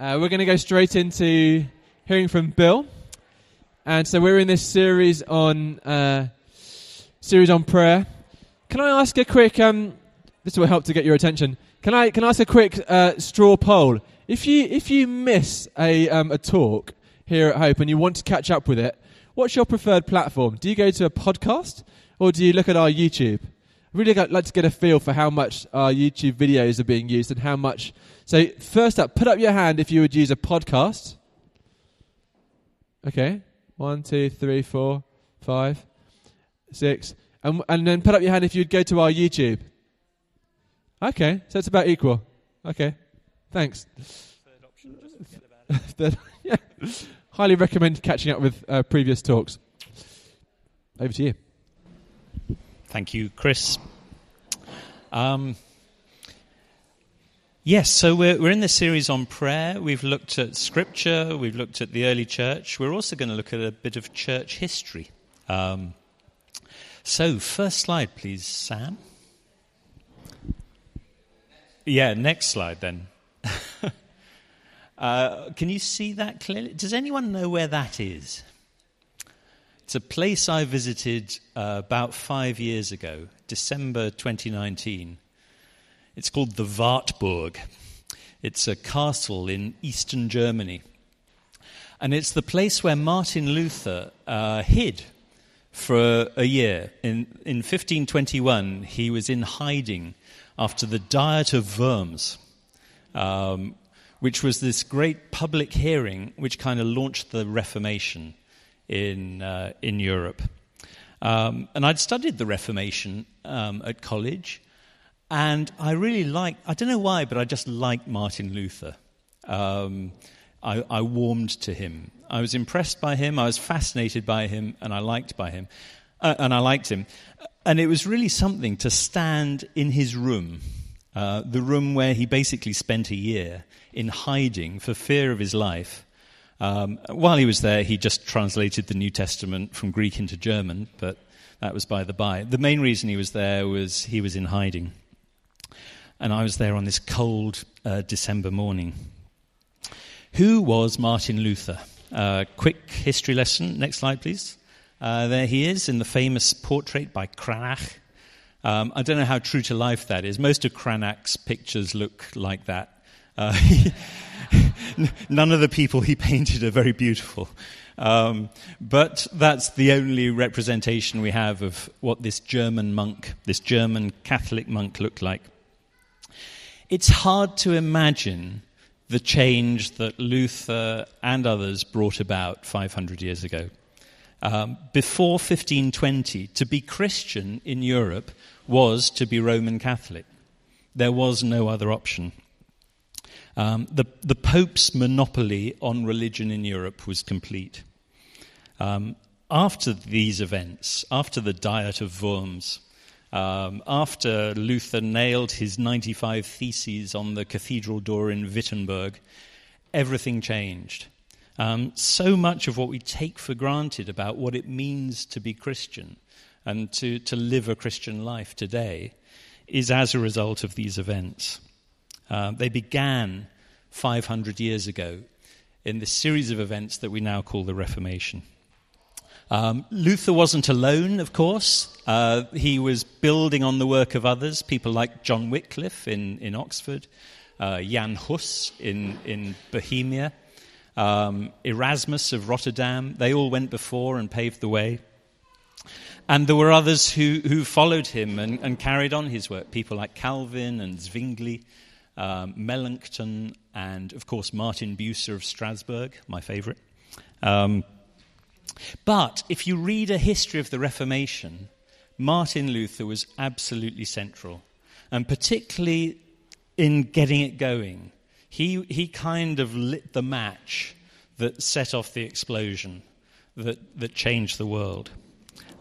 Uh, we're going to go straight into hearing from Bill. And so we're in this series on uh, series on prayer. Can I ask a quick? Um, this will help to get your attention. Can I can I ask a quick uh, straw poll? If you if you miss a um, a talk here at Hope and you want to catch up with it, what's your preferred platform? Do you go to a podcast or do you look at our YouTube? I really like to get a feel for how much our YouTube videos are being used and how much so, first up, put up your hand if you would use a podcast. Okay. One, two, three, four, five, six. And, and then put up your hand if you'd go to our YouTube. Okay. So it's about equal. Okay. Thanks. Third option, just forget about it. yeah. Highly recommend catching up with uh, previous talks. Over to you. Thank you, Chris. Um, Yes, so we're, we're in this series on prayer. We've looked at scripture, we've looked at the early church. We're also going to look at a bit of church history. Um, so, first slide, please, Sam. Yeah, next slide then. uh, can you see that clearly? Does anyone know where that is? It's a place I visited uh, about five years ago, December 2019. It's called the Wartburg. It's a castle in eastern Germany. And it's the place where Martin Luther uh, hid for a year. In, in 1521, he was in hiding after the Diet of Worms, um, which was this great public hearing which kind of launched the Reformation in, uh, in Europe. Um, and I'd studied the Reformation um, at college. And I really like, I don't know why, but I just like Martin Luther. Um, I, I, warmed to him. I was impressed by him, I was fascinated by him, and I liked by him. Uh, and I liked him. And it was really something to stand in his room, uh, the room where he basically spent a year in hiding for fear of his life. Um, while he was there, he just translated the New Testament from Greek into German, but that was by the by. The main reason he was there was he was in hiding and I was there on this cold uh, December morning. Who was Martin Luther? Uh, quick history lesson. Next slide, please. Uh, there he is in the famous portrait by Cranach. Um, I don't know how true to life that is. Most of Cranach's pictures look like that. Uh, none of the people he painted are very beautiful. Um, but that's the only representation we have of what this German monk, this German Catholic monk, looked like it's hard to imagine the change that Luther and others brought about 500 years ago. Um, before 1520, to be Christian in Europe was to be Roman Catholic. There was no other option. Um, the, the Pope's monopoly on religion in Europe was complete. Um, after these events, after the Diet of Worms, um, after Luther nailed his 95 theses on the cathedral door in Wittenberg, everything changed. Um, so much of what we take for granted about what it means to be Christian and to, to live a Christian life today is as a result of these events. Uh, they began 500 years ago in this series of events that we now call the Reformation. Um, Luther wasn't alone, of course. Uh, he was building on the work of others, people like John Wycliffe in, in Oxford, uh, Jan Hus in, in Bohemia, um, Erasmus of Rotterdam. They all went before and paved the way. And there were others who, who followed him and, and carried on his work, people like Calvin and Zwingli, um, Melanchthon, and of course Martin Bucer of Strasbourg, my favorite. Um, but if you read a history of the Reformation, Martin Luther was absolutely central, and particularly in getting it going. He, he kind of lit the match that set off the explosion that, that changed the world.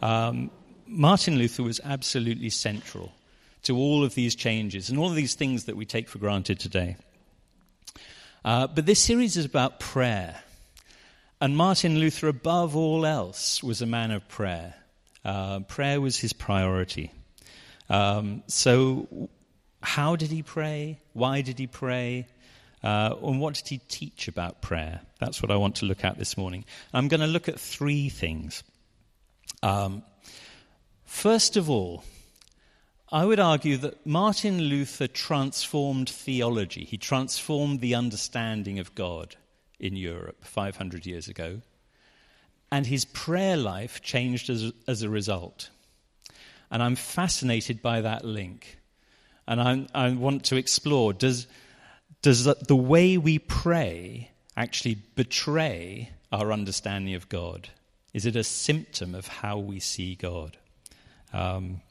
Um, Martin Luther was absolutely central to all of these changes and all of these things that we take for granted today. Uh, but this series is about prayer. And Martin Luther, above all else, was a man of prayer. Uh, prayer was his priority. Um, so, how did he pray? Why did he pray? Uh, and what did he teach about prayer? That's what I want to look at this morning. I'm going to look at three things. Um, first of all, I would argue that Martin Luther transformed theology. He transformed the understanding of God in Europe 500 years ago. And his prayer life changed as, as a result. And I'm fascinated by that link. And I, I want to explore does, does the way we pray actually betray our understanding of God? Is it a symptom of how we see God? Um,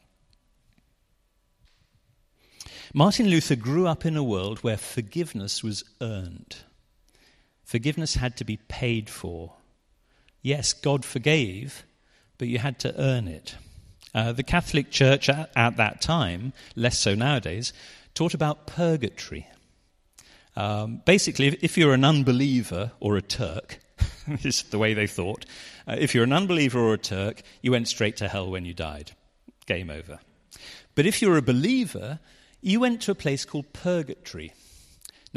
Martin Luther grew up in a world where forgiveness was earned. Forgiveness had to be paid for. Yes, God forgave, but you had to earn it. Uh, the Catholic Church at, at, that time, less so nowadays, taught about purgatory. Um, basically, if, if, you're an unbeliever or a Turk, this is the way they thought, uh, if you're an unbeliever or a Turk, you went straight to hell when you died. Game over. But if you're a believer, you went to a place called purgatory.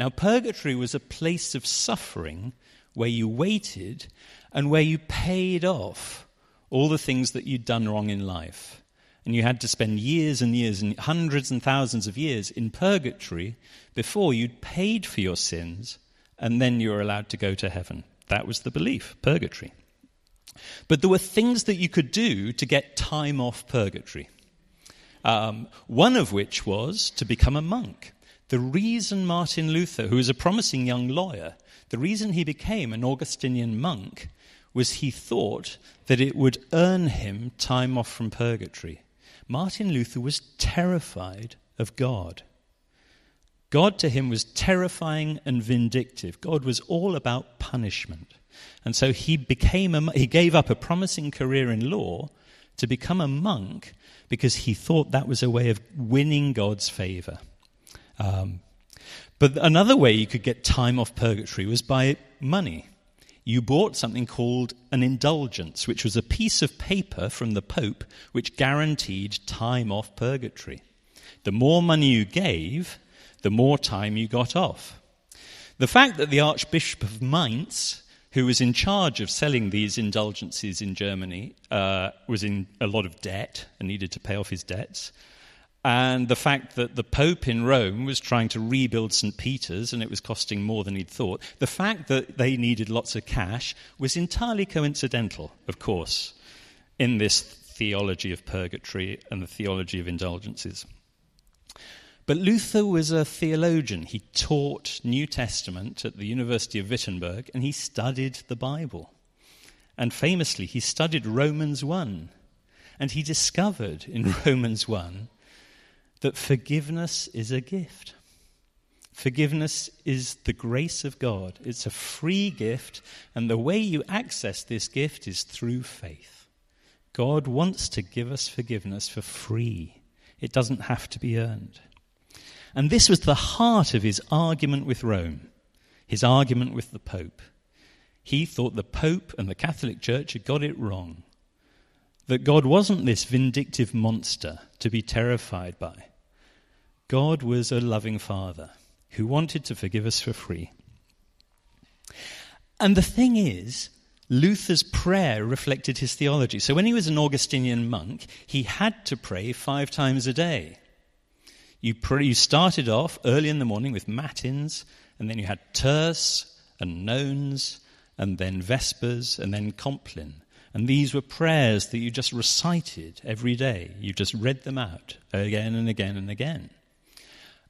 Now, purgatory was a place of suffering where you waited and where you paid off all the things that you'd done wrong in life. And you had to spend years and years and hundreds and thousands of years in purgatory before you'd paid for your sins and then you were allowed to go to heaven. That was the belief, purgatory. But there were things that you could do to get time off purgatory. Um, one of which was to become a monk. The reason Martin Luther, who was a promising young lawyer, the reason he became an Augustinian monk was he thought that it would earn him time off from purgatory. Martin Luther was terrified of God. God to him was terrifying and vindictive. God was all about punishment. And so he became a, he gave up a promising career in law to become a monk because he thought that was a way of winning God's favor. Um, but another way you could get time off purgatory was by money. You bought something called an indulgence, which was a piece of paper from the Pope which guaranteed time off purgatory. The more money you gave, the more time you got off. The fact that the Archbishop of Mainz who was in charge of selling these indulgences in Germany, uh, was in a lot of debt and needed to pay off his debts. And the fact that the Pope in Rome was trying to rebuild St. Peter's and it was costing more than he'd thought, the fact that they needed lots of cash was entirely coincidental, of course, in this theology of purgatory and the theology of indulgences. But Luther was a theologian. He taught New Testament at the University of Wittenberg and he studied the Bible. And famously, he studied Romans 1. And he discovered in Romans 1 that forgiveness is a gift. Forgiveness is the grace of God. It's a free gift, and the way you access this gift is through faith. God wants to give us forgiveness for free, it doesn't have to be earned. And this was the heart of his argument with Rome, his argument with the Pope. He thought the Pope and the Catholic Church had got it wrong. That God wasn't this vindictive monster to be terrified by. God was a loving Father who wanted to forgive us for free. And the thing is, Luther's prayer reflected his theology. So when he was an Augustinian monk, he had to pray five times a day. You, pray, you started off early in the morning with matins, and then you had terce and nones, and then vespers, and then compline. And these were prayers that you just recited every day. You just read them out again and again and again.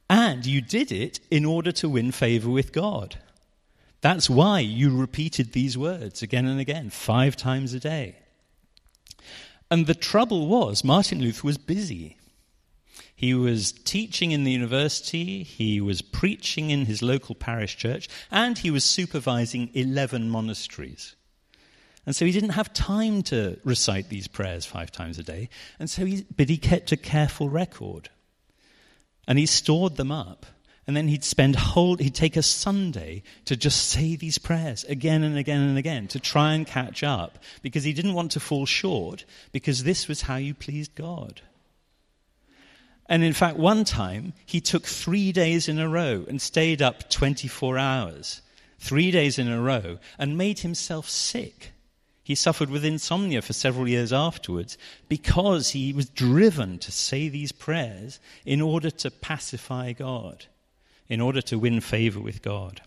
And you did it in order to win favor with God. That's why you repeated these words again and again, five times a day. And the trouble was, Martin Luther was busy. He was teaching in the university, he was preaching in his local parish church, and he was supervising 11 monasteries. And so he didn't have time to recite these prayers five times a day, and so he, but he kept a careful record. And he stored them up. And then he'd spend whole, he'd take a Sunday to just say these prayers again and again and again to try and catch up because he didn't want to fall short because this was how you pleased God. And in fact, one time he took three days in a row and stayed up 24 hours, three days in a row, and made himself sick. He suffered with insomnia for several years afterwards because he was driven to say these prayers in order to pacify God, in order to win favor with God.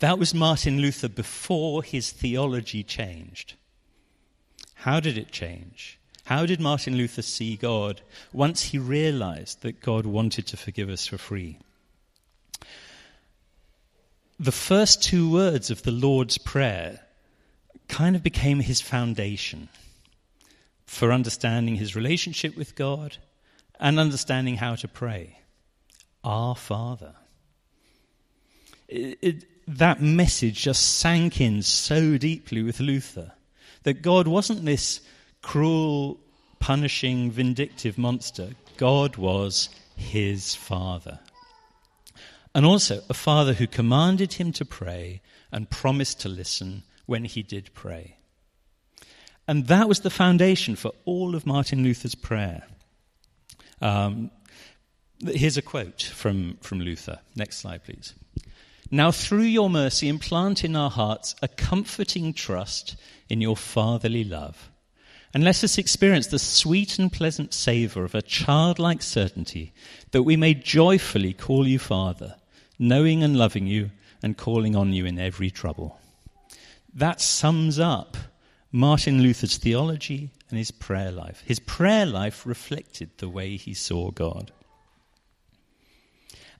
That was Martin Luther before his theology changed. How did it change? How did Martin Luther see God once he realized that God wanted to forgive us for free? The first two words of the Lord's Prayer kind of became his foundation for understanding his relationship with God and understanding how to pray. Our Father. It, it, that message just sank in so deeply with Luther that God wasn't this cruel, punishing, vindictive monster. God was his father. And also a father who commanded him to pray and promised to listen when he did pray. And that was the foundation for all of Martin Luther's prayer. Um, here's a quote from, from Luther. Next slide, please. Now, through your mercy, implant in our hearts a comforting trust in your fatherly love. And let us experience the sweet and pleasant savour of a childlike certainty that we may joyfully call you Father, knowing and loving you and calling on you in every trouble. That sums up Martin Luther's theology and his prayer life. His prayer life reflected the way he saw God.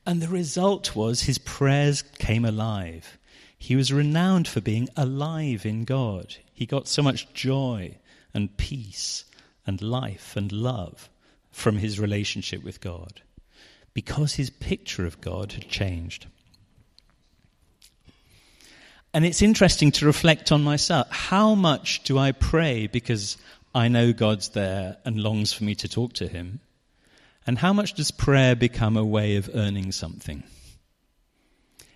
And the result was his prayers came alive. He was renowned for being alive in God. He got so much joy and peace and life and love from his relationship with God because his picture of God had changed. And it's interesting to reflect on myself. How much do I pray because I know God's there and longs for me to talk to him? And how much does prayer become a way of earning something?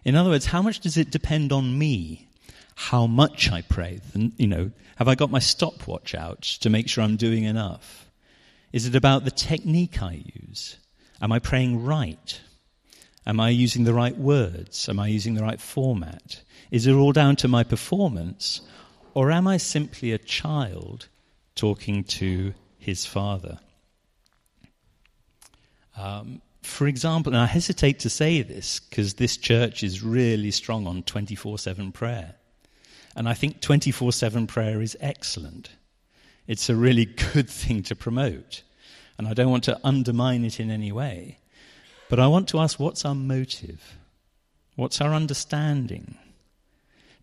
In other words, how much does it depend on me? How much I pray? You know, have I got my stopwatch out to make sure I'm doing enough? Is it about the technique I use? Am I praying right? Am I using the right words? Am I using the right format? Is it all down to my performance? Or am I simply a child talking to his father? Um, for example, and I hesitate to say this because this church is really strong on 24 7 prayer. And I think 24 7 prayer is excellent. It's a really good thing to promote. And I don't want to undermine it in any way. But I want to ask what's our motive? What's our understanding?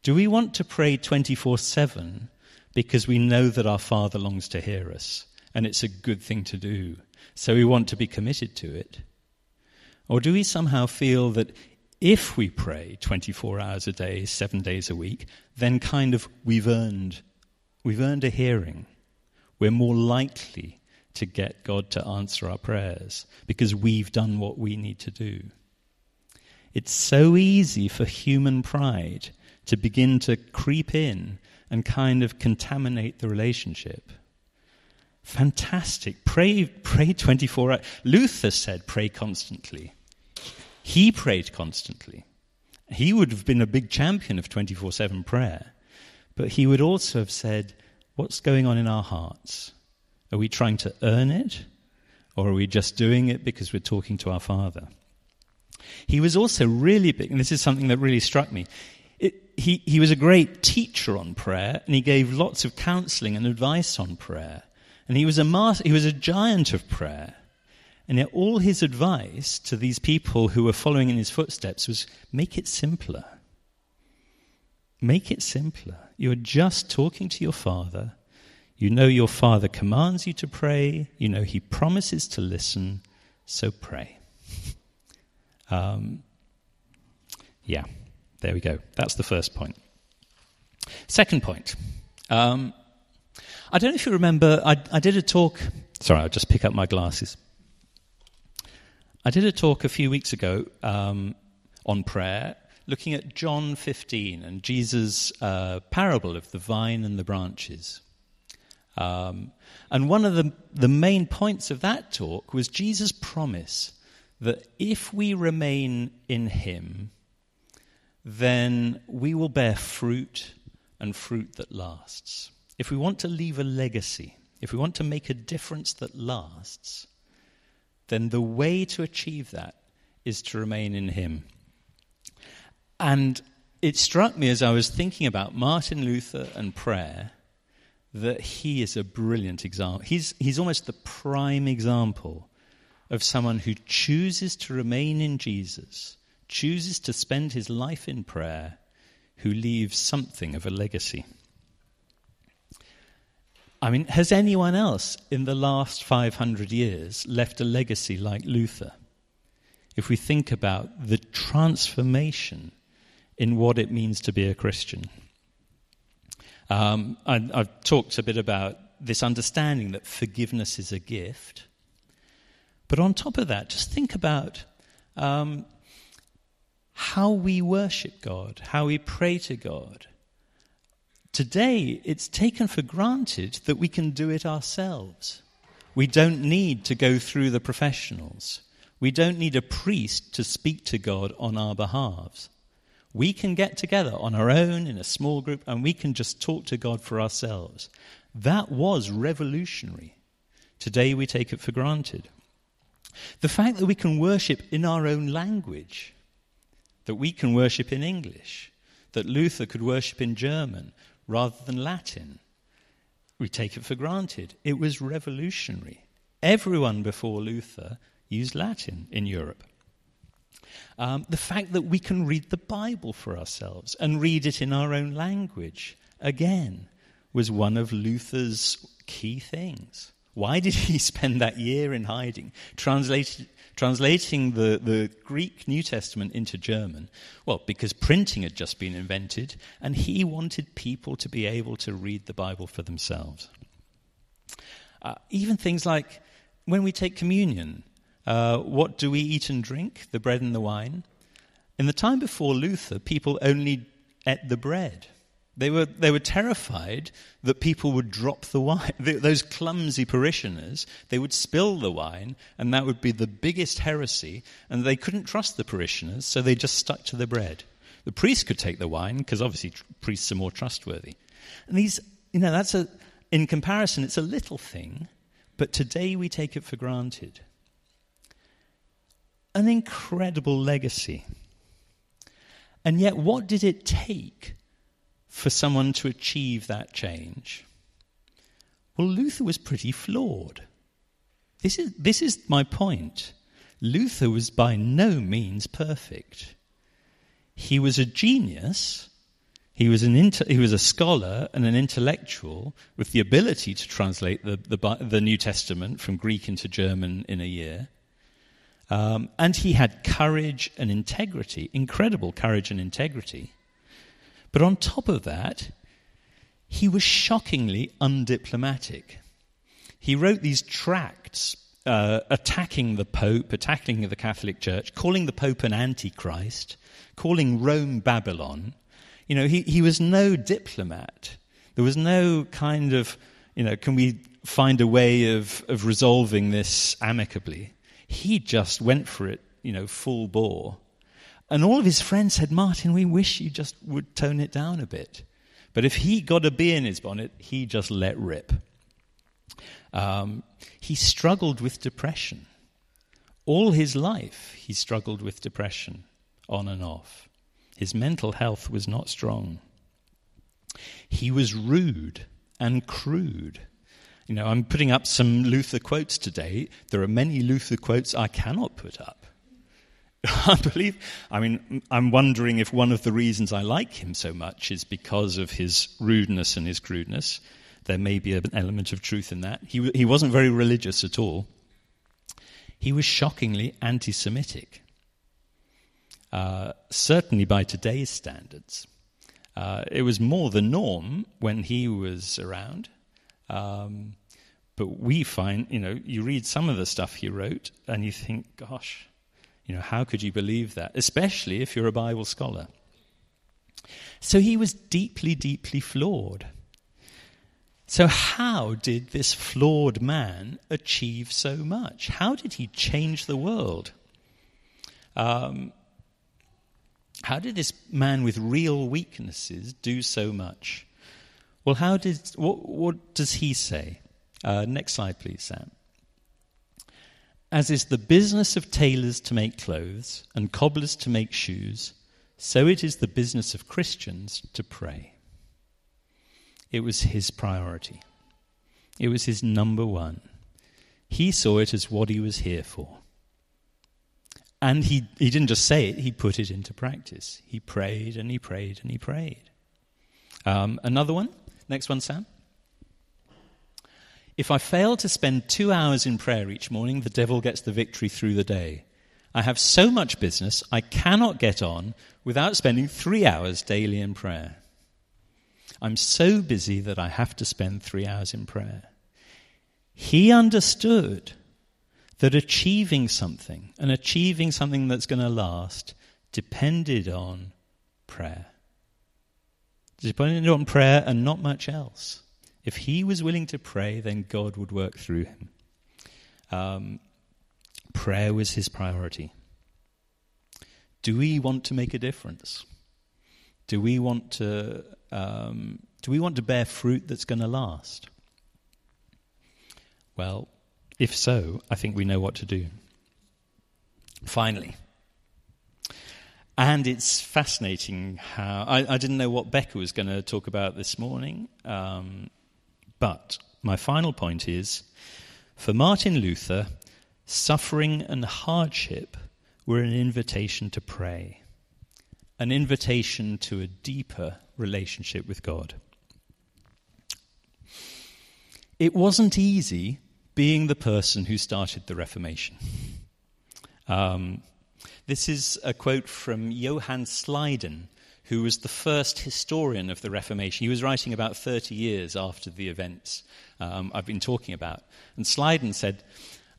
Do we want to pray 24 7 because we know that our Father longs to hear us and it's a good thing to do? so we want to be committed to it? Or do we somehow feel that if we pray 24 hours a day, seven days a week, then kind of we've earned, we've earned a hearing. We're more likely to get God to answer our prayers because we've done what we need to do. It's so easy for human pride to begin to creep in and kind of contaminate the relationship. Fantastic. Pray, pray 24 hours. Luther said, pray constantly. He prayed constantly. He would have been a big champion of 24 7 prayer. But he would also have said, What's going on in our hearts? Are we trying to earn it? Or are we just doing it because we're talking to our Father? He was also really big, and this is something that really struck me. It, he, he was a great teacher on prayer, and he gave lots of counseling and advice on prayer. And he was a master, he was a giant of prayer. And yet all his advice to these people who were following in his footsteps was make it simpler. Make it simpler. You're just talking to your father. You know your father commands you to pray. You know he promises to listen. So pray. Um, yeah, there we go. That's the first point. Second point. Um, I don't know if you remember, I, I did a talk. Sorry, I'll just pick up my glasses. I did a talk a few weeks ago um, on prayer, looking at John 15 and Jesus' uh, parable of the vine and the branches. Um, and one of the, the main points of that talk was Jesus' promise that if we remain in Him, then we will bear fruit and fruit that lasts. If we want to leave a legacy, if we want to make a difference that lasts, then the way to achieve that is to remain in Him. And it struck me as I was thinking about Martin Luther and prayer that he is a brilliant example. He's, he's almost the prime example of someone who chooses to remain in Jesus, chooses to spend his life in prayer, who leaves something of a legacy. I mean, has anyone else in the last 500 years left a legacy like Luther? If we think about the transformation in what it means to be a Christian. Um, I, I've talked a bit about this understanding that forgiveness is a gift. But on top of that, just think about um, how we worship God, how we pray to God. Today, it's taken for granted that we can do it ourselves. We don't need to go through the professionals. We don't need a priest to speak to God on our behalves. We can get together on our own in a small group and we can just talk to God for ourselves. That was revolutionary. Today we take it for granted. The fact that we can worship in our own language, that we can worship in English, that Luther could worship in German rather than Latin, we take it for granted. It was revolutionary. Everyone before Luther used Latin in Europe. Um, the fact that we can read the Bible for ourselves and read it in our own language, again, was one of Luther's key things. Why did he spend that year in hiding, translating the, the Greek New Testament into German? Well, because printing had just been invented, and he wanted people to be able to read the Bible for themselves. Uh, even things like when we take communion, uh, what do we eat and drink? The bread and the wine. In the time before Luther, people only ate the bread. They were, they were terrified that people would drop the wine. Those clumsy parishioners, they would spill the wine, and that would be the biggest heresy, and they couldn't trust the parishioners, so they just stuck to the bread. The priest could take the wine, because obviously priests are more trustworthy. And these, you know, that's a, in comparison, it's a little thing, but today we take it for granted an incredible legacy. And yet, what did it take for someone to achieve that change? Well, Luther was pretty flawed. This is, this is my point. Luther was by no means perfect. He was a genius. He was, an inter, he was a scholar and an intellectual with the ability to translate the, the, the New Testament from Greek into German in a year. Um, and he had courage and integrity, incredible courage and integrity. But on top of that, he was shockingly undiplomatic. He wrote these tracts uh, attacking the Pope, attacking the Catholic Church, calling the Pope an antichrist, calling Rome Babylon. You know, he, he was no diplomat. There was no kind of, you know, can we find a way of, of resolving this amicably? He just went for it, you know, full bore. And all of his friends said, Martin, we wish you just would tone it down a bit. But if he got a bee in his bonnet, he just let rip. Um, he struggled with depression. All his life, he struggled with depression, on and off. His mental health was not strong. He was rude and crude. You know, I'm putting up some Luther quotes today. There are many Luther quotes I cannot put up. I believe, I mean, I'm wondering if one of the reasons I like him so much is because of his rudeness and his crudeness. There may be an element of truth in that. He, he wasn't very religious at all. He was shockingly anti Semitic, uh, certainly by today's standards. Uh, it was more the norm when he was around. Um, but we find, you know, you read some of the stuff he wrote and you think, gosh, you know, how could you believe that? Especially if you're a Bible scholar. So he was deeply, deeply flawed. So, how did this flawed man achieve so much? How did he change the world? Um, how did this man with real weaknesses do so much? Well, how did what, what does he say? Uh, next slide, please, Sam. As is the business of tailors to make clothes and cobblers to make shoes, so it is the business of Christians to pray. It was his priority. It was his number one. He saw it as what he was here for. And he, he didn't just say it, he put it into practice. He prayed and he prayed and he prayed. Um, another one? Next one, Sam. If I fail to spend two hours in prayer each morning, the devil gets the victory through the day. I have so much business, I cannot get on without spending three hours daily in prayer. I'm so busy that I have to spend three hours in prayer. He understood that achieving something and achieving something that's going to last depended on prayer. Depended on prayer and not much else. If he was willing to pray, then God would work through him. Um, prayer was his priority. Do we want to make a difference? Do we want to um, do we want to bear fruit that's going to last? Well, if so, I think we know what to do. Finally, and it's fascinating how I, I, didn't know what Becca was going to talk about this morning, um, but my final point is for Martin Luther, suffering and hardship were an invitation to pray, an invitation to a deeper relationship with God. It wasn't easy being the person who started the Reformation. Um, this is a quote from Johann Schleiden, who was the first historian of the Reformation. He was writing about 30 years after the events um, I've been talking about. And Schleiden said,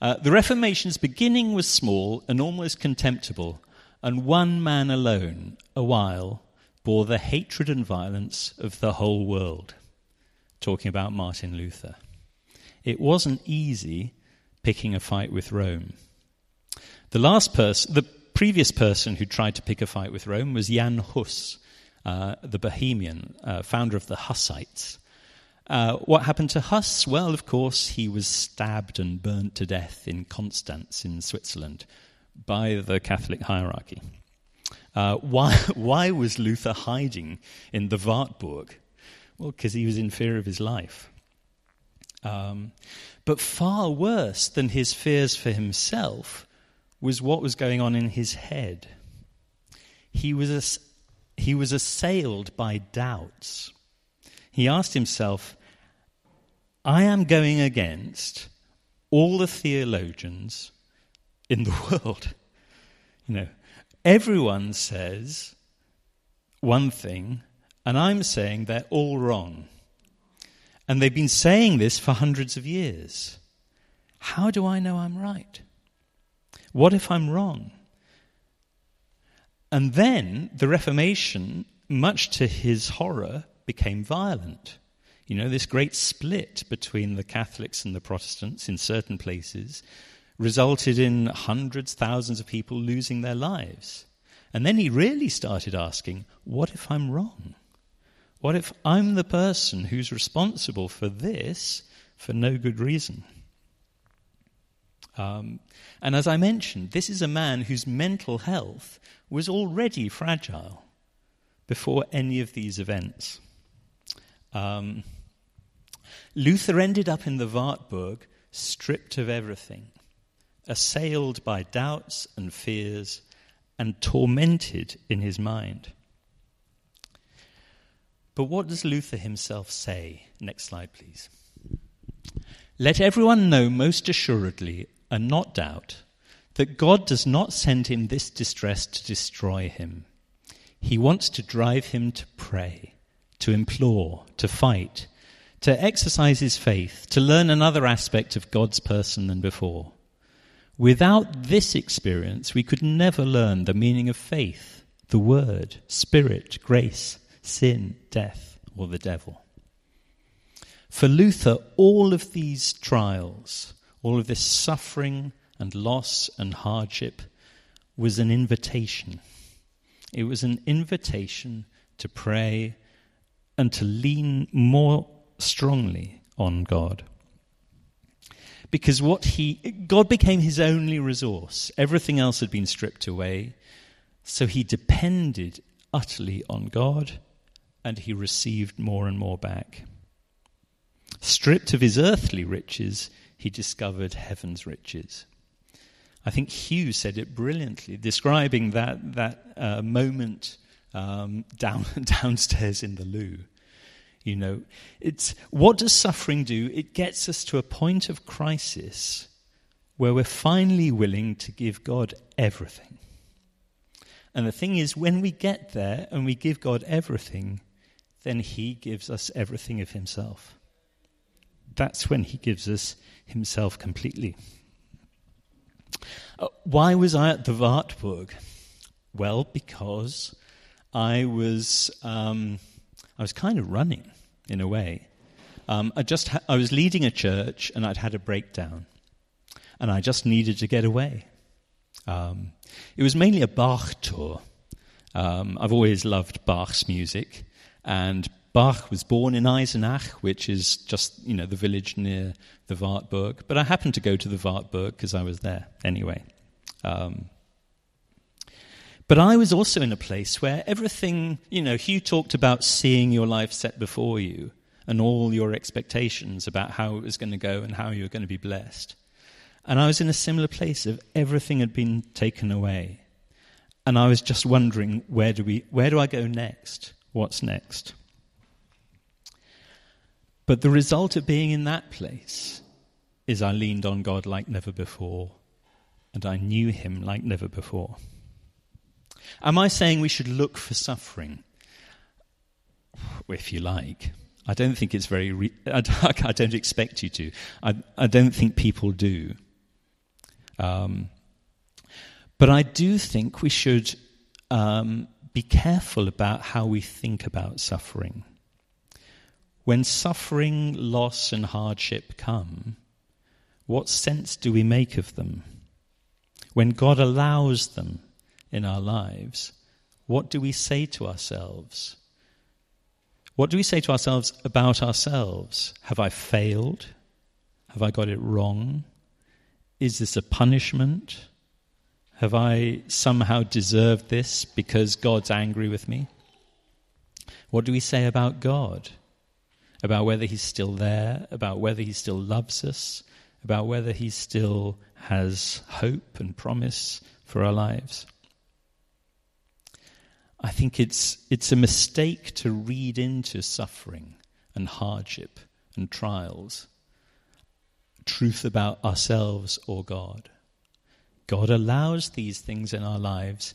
uh, The Reformation's beginning was small and almost contemptible, and one man alone, a while, bore the hatred and violence of the whole world. Talking about Martin Luther. It wasn't easy picking a fight with Rome. The last person, the previous person who tried to pick a fight with Rome was Jan Hus, uh, the Bohemian, uh, founder of the Hussites. Uh, what happened to Hus? Well, of course, he was stabbed and burnt to death in Constance in Switzerland by the Catholic hierarchy. Uh, why, why was Luther hiding in the Wartburg? Well, because he was in fear of his life. Um, but far worse than his fears for himself was what was going on in his head. He was, he was assailed by doubts. He asked himself, I am going against all the theologians in the world. You know, everyone says one thing, and I'm saying they're all wrong. And they've been saying this for hundreds of years. How do I know I'm right? What if I'm wrong? And then the Reformation, much to his horror, became violent. You know, this great split between the Catholics and the Protestants in certain places resulted in hundreds, thousands of people losing their lives. And then he really started asking, what if I'm wrong? What if I'm the person who's responsible for this for no good reason? Um, and as I mentioned, this is a man whose mental health was already fragile before any of these events. Um, Luther ended up in the Wartburg stripped of everything, assailed by doubts and fears, and tormented in his mind. But what does Luther himself say? Next slide, please. Let everyone know most assuredly and not doubt that God does not send him this distress to destroy him. He wants to drive him to pray, to implore, to fight, to exercise his faith, to learn another aspect of God's person than before. Without this experience, we could never learn the meaning of faith, the word, spirit, grace, sin, death, or the devil. For Luther, all of these trials, all of this suffering and loss and hardship was an invitation. It was an invitation to pray and to lean more strongly on God. Because what he God became his only resource. Everything else had been stripped away. So he depended utterly on God and he received more and more back. Stripped of his earthly riches, he discovered heaven's riches. I think Hugh said it brilliantly, describing that, that uh, moment um, down, downstairs in the loo. You know, it's, what does suffering do? It gets us to a point of crisis where we're finally willing to give God everything. And the thing is, when we get there and we give God everything, then He gives us everything of Himself that's when he gives us himself completely. Uh, why was I at the Wartburg? Well, because I was um, I was kind of running in a way. Um, I just ha- I was leading a church and I'd had a breakdown, and I just needed to get away. Um, it was mainly a Bach tour. Um, I've always loved Bach's music, and Bach was born in Eisenach, which is just, you know, the village near the Wartburg. But I happened to go to the Wartburg because I was there anyway. Um, but I was also in a place where everything, you know, Hugh talked about seeing your life set before you and all your expectations about how it was going to go and how you were going to be blessed. And I was in a similar place of everything had been taken away. And I was just wondering, where do, we, where do I go next? What's next? But the result of being in that place is I leaned on God like never before, and I knew Him like never before. Am I saying we should look for suffering? If you like. I don't think it's very. Re- I, don't expect you to. I, I don't think people do. Um, but I do think we should um, be careful about how we think about suffering. When suffering, loss, and hardship come, what sense do we make of them? When God allows them in our lives, what do we say to ourselves? What do we say to ourselves about ourselves? Have I failed? Have I got it wrong? Is this a punishment? Have I somehow deserved this because God's angry with me? What do we say about God? About whether he's still there, about whether he still loves us, about whether he still has hope and promise for our lives. I think it's, it's a mistake to read into suffering and hardship and trials truth about ourselves or God. God allows these things in our lives,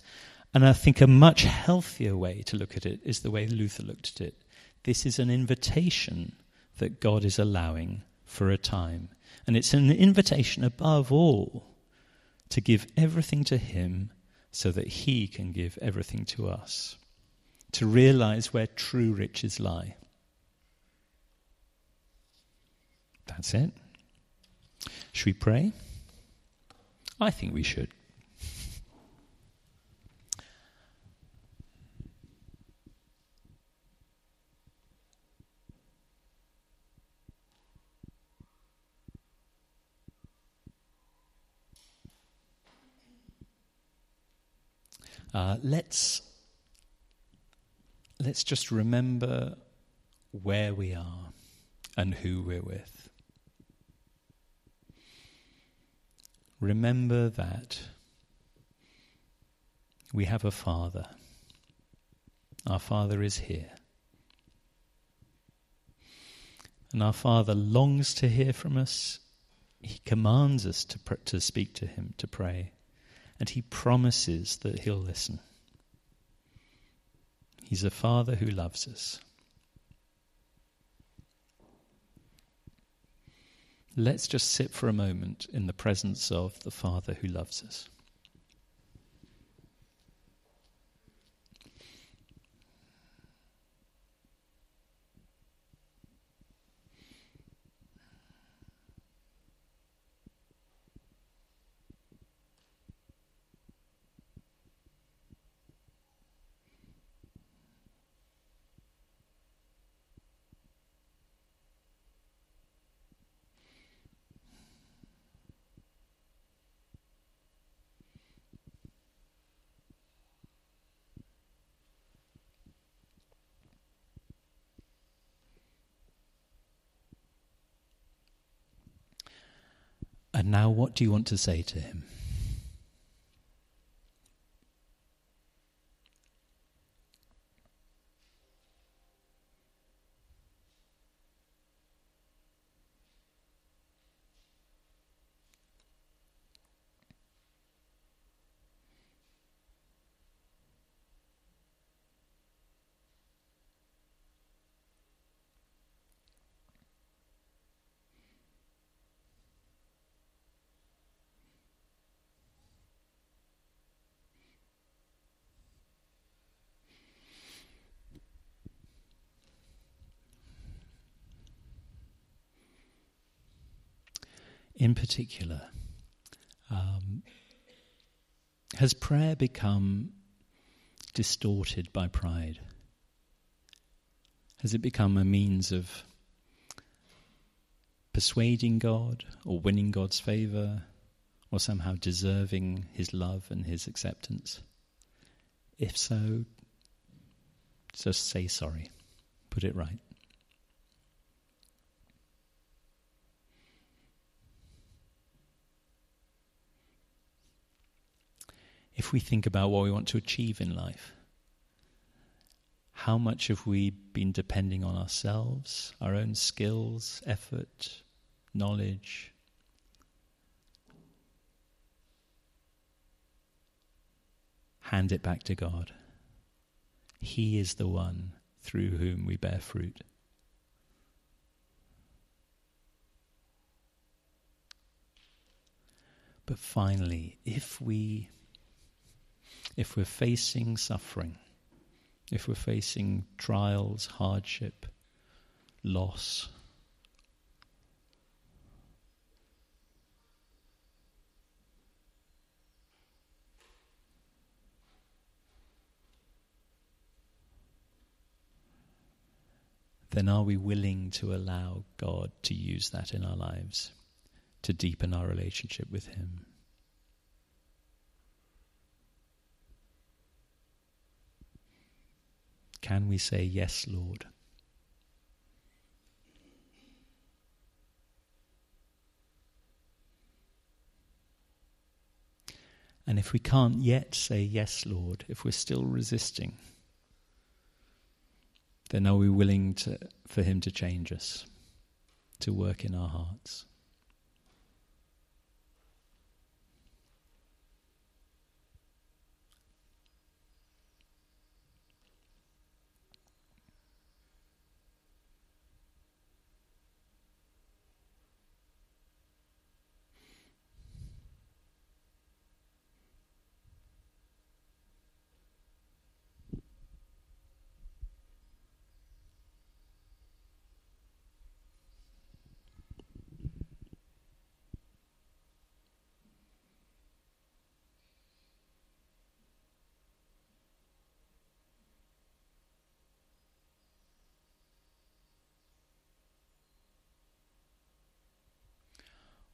and I think a much healthier way to look at it is the way Luther looked at it. This is an invitation that God is allowing for a time. And it's an invitation above all to give everything to Him so that He can give everything to us. To realize where true riches lie. That's it. Should we pray? I think we should. Uh, let's, let's just remember where we are and who we're with. Remember that we have a Father. Our Father is here. And our Father longs to hear from us. He commands us to, pr- to speak to Him, to pray and he promises that he'll listen. He's a father who loves us. Let's just sit for a moment in the presence of the Father who loves us. Now, what do you want to say to him? In particular, um, has prayer become distorted by pride? Has it become a means of persuading God or winning God's favor or somehow deserving his love and his acceptance? If so, just say sorry, put it right. If we think about what we want to achieve in life, how much have we been depending on ourselves, our own skills, effort, knowledge? Hand it back to God. He is the one through whom we bear fruit. But finally, if we if we're facing suffering, if we're facing trials, hardship, loss, then are we willing to allow God to use that in our lives to deepen our relationship with Him? Can we say, Yes, Lord? And if we can't yet say, Yes, Lord, if we're still resisting, then are we willing to, for Him to change us, to work in our hearts?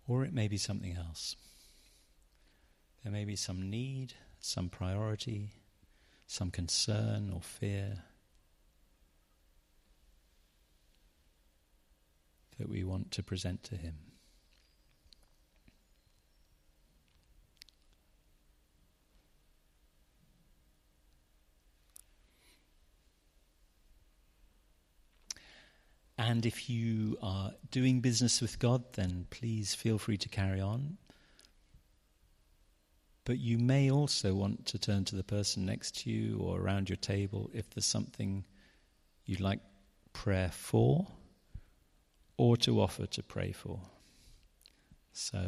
Or it may be something else. There may be some need, some priority, some concern or fear that we want to present to Him. And if you are doing business with God, then please feel free to carry on. But you may also want to turn to the person next to you or around your table if there's something you'd like prayer for or to offer to pray for. So,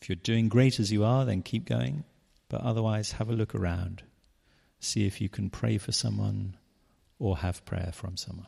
if you're doing great as you are, then keep going. But otherwise, have a look around. See if you can pray for someone or have prayer from someone.